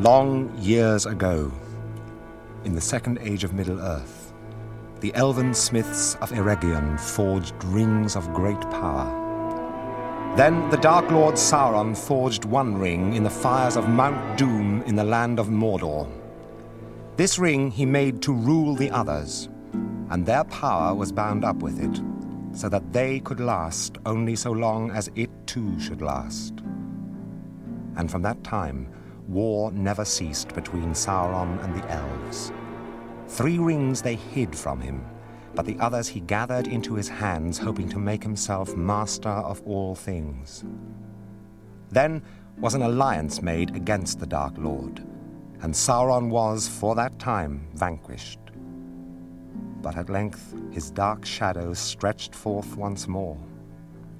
Long years ago, in the second age of Middle Earth, the elven smiths of Eregion forged rings of great power. Then the Dark Lord Sauron forged one ring in the fires of Mount Doom in the land of Mordor. This ring he made to rule the others, and their power was bound up with it, so that they could last only so long as it too should last. And from that time, war never ceased between Sauron and the elves. Three rings they hid from him, but the others he gathered into his hands, hoping to make himself master of all things. Then was an alliance made against the Dark Lord, and Sauron was, for that time, vanquished. But at length his dark shadows stretched forth once more,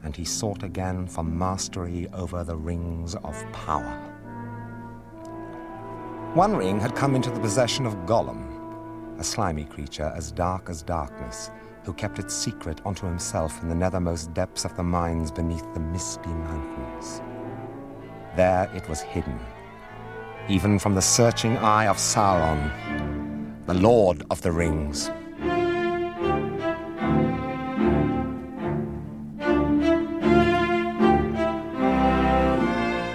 and he sought again for mastery over the rings of power. One ring had come into the possession of Gollum, a slimy creature as dark as darkness, who kept its secret unto himself in the nethermost depths of the mines beneath the misty mountains. There it was hidden, even from the searching eye of Sauron, the Lord of the Rings.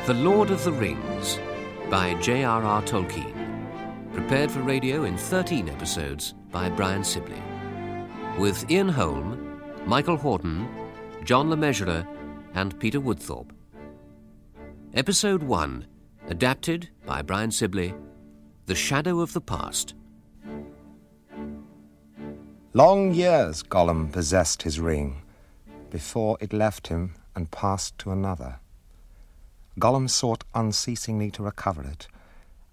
The Lord of the Rings by J.R.R. Tolkien. Prepared for radio in 13 episodes by Brian Sibley. With Ian Holm, Michael Horton, John Le Mesurier, and Peter Woodthorpe. Episode 1, adapted by Brian Sibley The Shadow of the Past. Long years Gollum possessed his ring, before it left him and passed to another. Gollum sought unceasingly to recover it,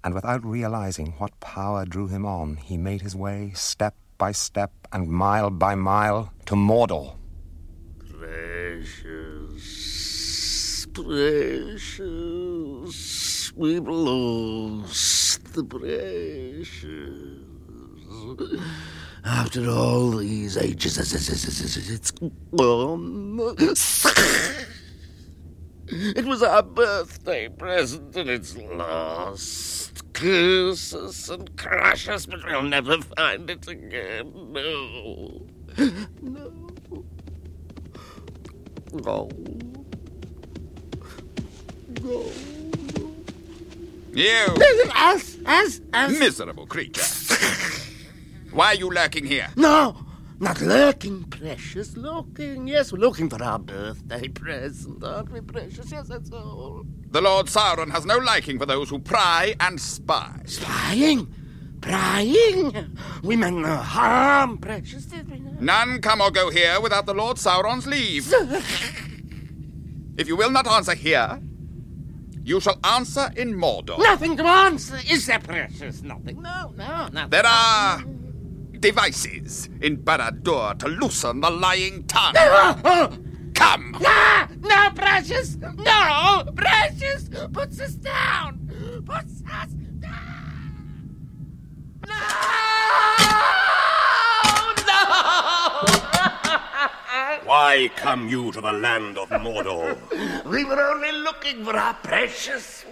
and without realizing what power drew him on, he made his way step by step and mile by mile to Mordor. Precious, precious, we've lost the precious. After all these ages, it's gone. It was our birthday present and it's lost. Curse us and crush us, but we'll never find it again. No. No. No. No. You Us, us, us. miserable creature. Why are you lurking here? No, not lurking, precious. Looking. Yes, we're looking for our birthday present, aren't we, precious? Yes, that's all. The Lord Sauron has no liking for those who pry and spy. Spying? Prying? We meant no harm, precious, did we not? None come or go here without the Lord Sauron's leave. If you will not answer here, you shall answer in Mordor. Nothing to answer, is there, precious? Nothing. No, no, nothing. There are devices in Barad-dûr to loosen the lying tongue. Oh, Come! no, no, precious. No, precious. Puts us down. Puts us down. No, no. Why come you to the land of Mordor? We were only looking for our precious,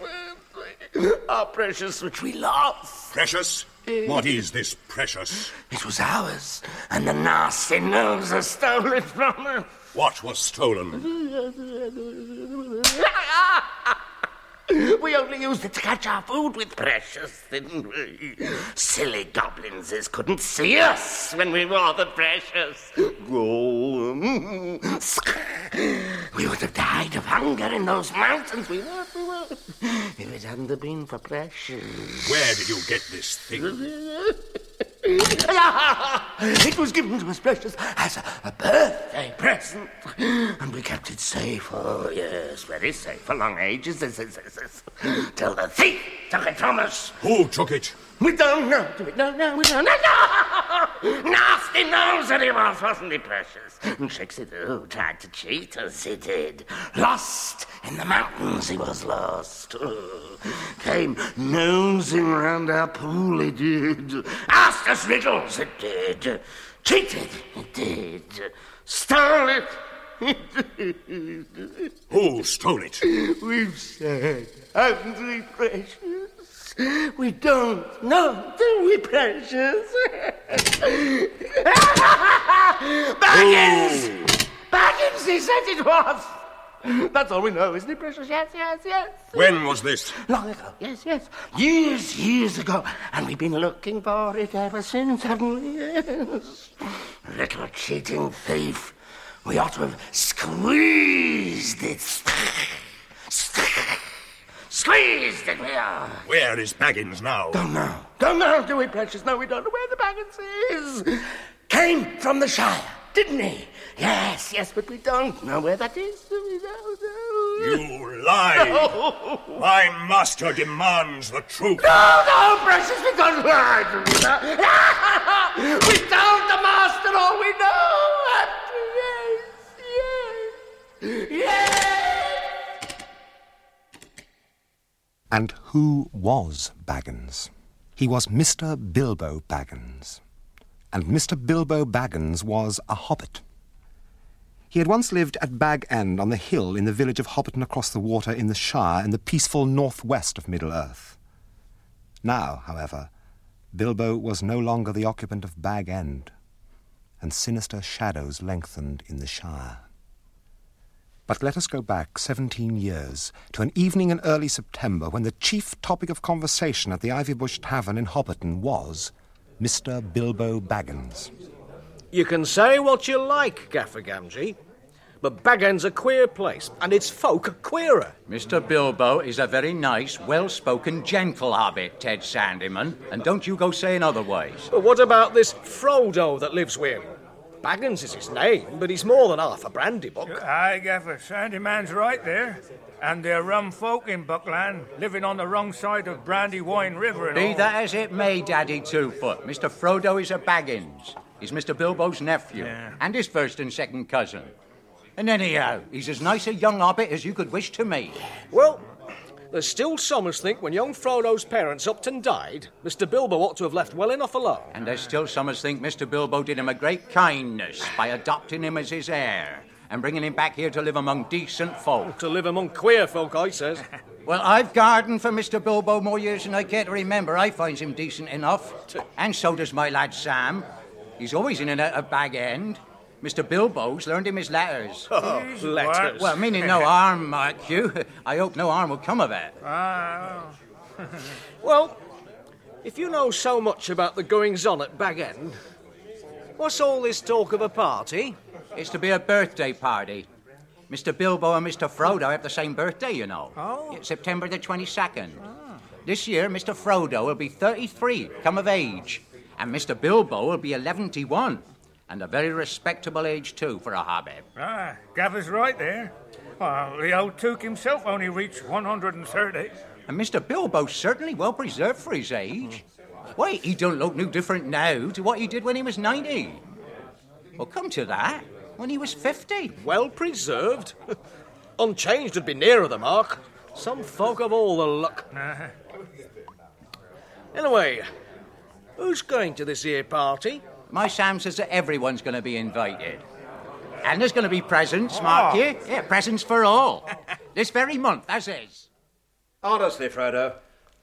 our precious which we love. Precious? What is this precious? It was ours, and the nasty gnomes have stolen it from us. What was stolen? We only used it to catch our food with precious, didn't we? Silly goblins couldn't see us when we wore the precious. We would have died of hunger in those mountains. We would, we would. If it hadn't been for precious. Where did you get this thing? It was given to us, precious, as a, a birthday present. And we kept it safe, oh, yes, very safe for long ages. Yes, yes, yes. Till the thief took it from us. Who took it? We don't know, do we? No, no, we don't know. No! Nasty knows that he was, wasn't he, precious? And Trixie, too, tried to cheat us, he did. Lost in the mountains, he was lost. Oh, came nosing round our pool, he did. Asked us riddles, it did. Cheated, it did. Stole it. Who stole it? We've said, haven't we, precious? We don't know, do we, precious? Baggins! Baggins, he said it was! That's all we know, isn't it, precious? Yes, yes, yes. When was this? Long ago, yes, yes. Years, years ago. And we've been looking for it ever since, haven't we? Yes. Little cheating thief. We ought to have squeezed it. We are. Where is Baggins now? Don't know. Don't know, do we, precious? No, we don't know where the Baggins is. Came from the Shire, didn't he? Yes, yes, but we don't know where that is. We don't know. You lie! My master demands the truth. No, no, precious, we don't lie. we don't the master all we know. And who was Baggins? He was Mr. Bilbo Baggins. And Mr. Bilbo Baggins was a hobbit. He had once lived at Bag End on the hill in the village of Hobbiton across the water in the Shire in the peaceful northwest of Middle Earth. Now, however, Bilbo was no longer the occupant of Bag End, and sinister shadows lengthened in the Shire. But let us go back 17 years to an evening in early September when the chief topic of conversation at the Ivy Bush Tavern in Hobbiton was Mr. Bilbo Baggins. You can say what you like, Gaffer Gamgee, but Bag End's a queer place, and its folk queerer. Mr. Bilbo is a very nice, well spoken, gentle hobbit, Ted Sandyman, and don't you go saying otherwise. But what about this Frodo that lives with him? Baggins is his name, but he's more than half a Brandybuck. Aye, Gaffer, Sandyman's right there. And they're rum folk in Buckland, living on the wrong side of Brandywine River and Be all. that as it may, Daddy Twofoot, Mr. Frodo is a Baggins. He's Mr. Bilbo's nephew, Yeah. and his first and second cousin. And anyhow, he's as nice a young hobbit as you could wish to meet. Well, there's still some as think when young Frodo's parents upped and died, Mr. Bilbo ought to have left well enough alone. And there's still some as think Mr. Bilbo did him a great kindness by adopting him as his heir and bringing him back here to live among decent folk. To live among queer folk, I says. Well, I've gardened for Mr. Bilbo more years than I care to remember. I finds him decent enough. And so does my lad Sam. He's always in and out of bag end. Mr. Bilbo's learned him his letters. Oh, letters. Well, meaning no harm, mark you. I hope no harm will come of it. Ah, Well, if you know so much about the goings on at Bag End, what's all this talk of a party? It's to be a birthday party. Mr. Bilbo and Mr. Frodo have the same birthday, you know. Oh. It's September the 22nd. This year, Mr. Frodo will be 33, come of age, and Mr. Bilbo will be 11 and a very respectable age, too, for a hobbit. ah, Gaffer's right there. Well, the old Took himself only reached 130. And Mr. Bilbo's certainly well preserved for his age. Why, he don't look no different now to what he did when he was 90. Well, come to that, when he was 50. Well preserved. Unchanged would be nearer the mark. Some folk have all the luck. Anyway, who's going to this here party? My Sam says that everyone's going to be invited. And there's going to be presents, mark oh. you. Yeah, presents for all. this very month, as is. Honestly, Frodo,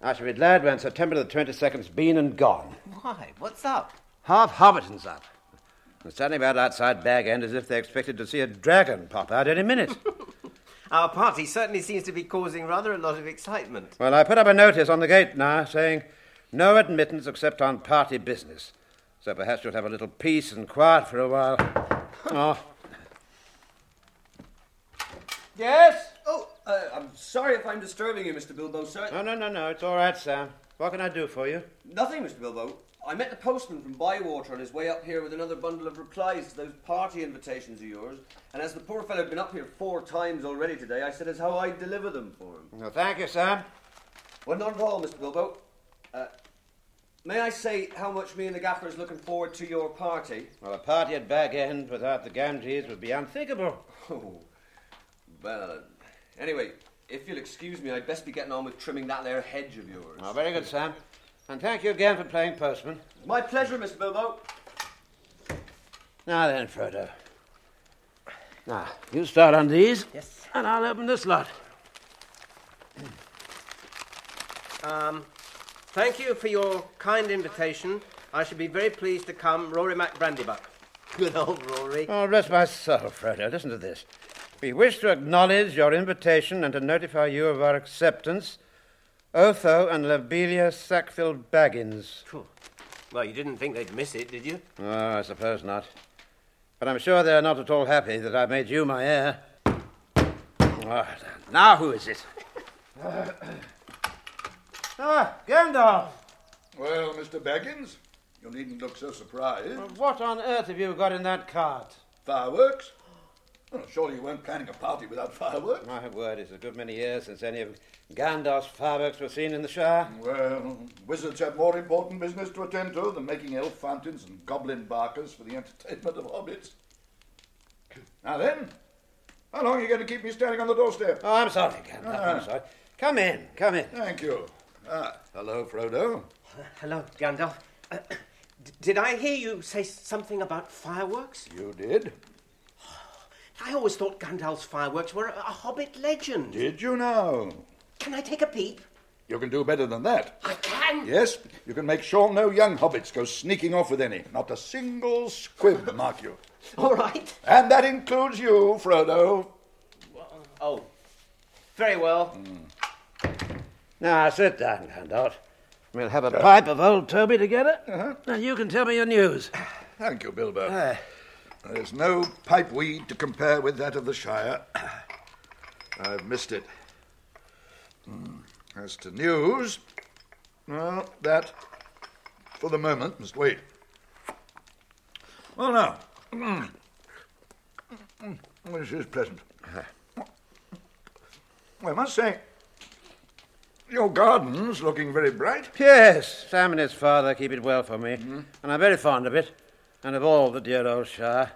I shall be glad when September the 22nd's been and gone. Why? What's up? Half Hobbiton's up. They're standing about outside Bag End as if they expected to see a dragon pop out any minute. Our party certainly seems to be causing rather a lot of excitement. well, I put up a notice on the gate now saying no admittance except on party business. So perhaps you'll have a little peace and quiet for a while. Oh, Yes? Oh, uh, I'm sorry if I'm disturbing you, Mr. Bilbo, sir. no, no, no, no. It's all right, Sam. What can I do for you? Nothing, Mr. Bilbo. I met the postman from Bywater on his way up here with another bundle of replies to those party invitations of yours. And as the poor fellow had been up here four times already today, I said as how I'd deliver them for him. Well, thank you, Sam. Well, not at all, Mr. Bilbo. Uh, may I say how much me and the gaffer is looking forward to your party? Well, a party at Bag End without the Gamgees would be unthinkable. Oh, well, anyway, if you'll excuse me, I'd best be getting on with trimming that there hedge of yours. Oh, very good, Sam. And thank you again for playing postman. My pleasure, Mr. Bilbo. Now then, Frodo. Now, you start on these. Yes. And I'll open this lot. Um, Thank you for your kind invitation. I should be very pleased to come, Rory MacBrandybuck. Good old Rory. Oh, bless my soul, Frodo. Listen to this. We wish to acknowledge your invitation and to notify you of our acceptance. Otho and Lobelia Sackville Baggins. Well, you didn't think they'd miss it, did you? Oh, I suppose not. But I'm sure they're not at all happy that I made you my heir. Ah, now who is it? ah, Gandalf! Well, Mr. Baggins, you needn't look so surprised. What on earth have you got in that cart? Fireworks? Well, surely you weren't planning a party without fireworks? My word, it's a good many years since any of Gandalf's fireworks were seen in the Shire. Well, wizards have more important business to attend to than making elf fountains and goblin barkers for the entertainment of hobbits. Now then, how long are you going to keep me standing on the doorstep? Oh, I'm sorry, Gandalf, I'm sorry. Come in, come in. Thank you. Ah, hello, Frodo. Hello, Gandalf. Uh, d- did I hear you say something about fireworks? You did? I always thought Gandalf's fireworks were a, a hobbit legend. Did you know? Can I take a peep? You can do better than that. I can. Yes, you can make sure no young hobbits go sneaking off with any. Not a single squib, mark you. All right. And that includes you, Frodo. Oh, very well. Now, sit down, Gandalf. We'll have a pipe of old Toby together, Uh-huh. and you can tell me your news. Thank you, Bilbo. Ah. There's no pipe weed to compare with that of the Shire. I've missed it. Hmm. As to news, well, that, for the moment, must wait. Well, now, mm, mm, this is pleasant. Well, I must say, your garden's looking very bright. Yes, Sam and his father keep it well for me, mm-hmm. and I'm very fond of it, and of all the dear old Shire.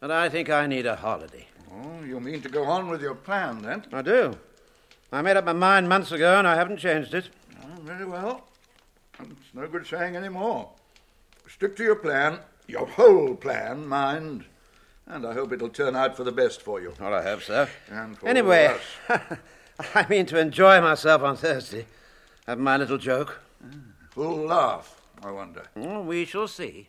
But I think I need a holiday. Oh, you mean to go on with your plan, then? I do. I made up my mind months ago, and I haven't changed it. Oh, very well. It's no good saying any more. Stick to your plan, your whole plan, mind, and I hope it'll turn out for the best for you. Well, I hope so. And for Anyway. I mean to enjoy myself on Thursday. Have my little joke. Ah, Who'll laugh, I wonder? Oh, we shall see.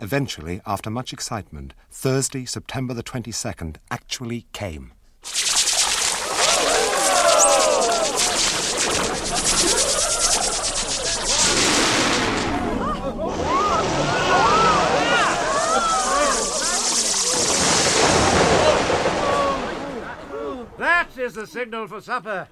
Eventually, after much excitement, Thursday, September the 22nd, actually came. That is the signal for supper.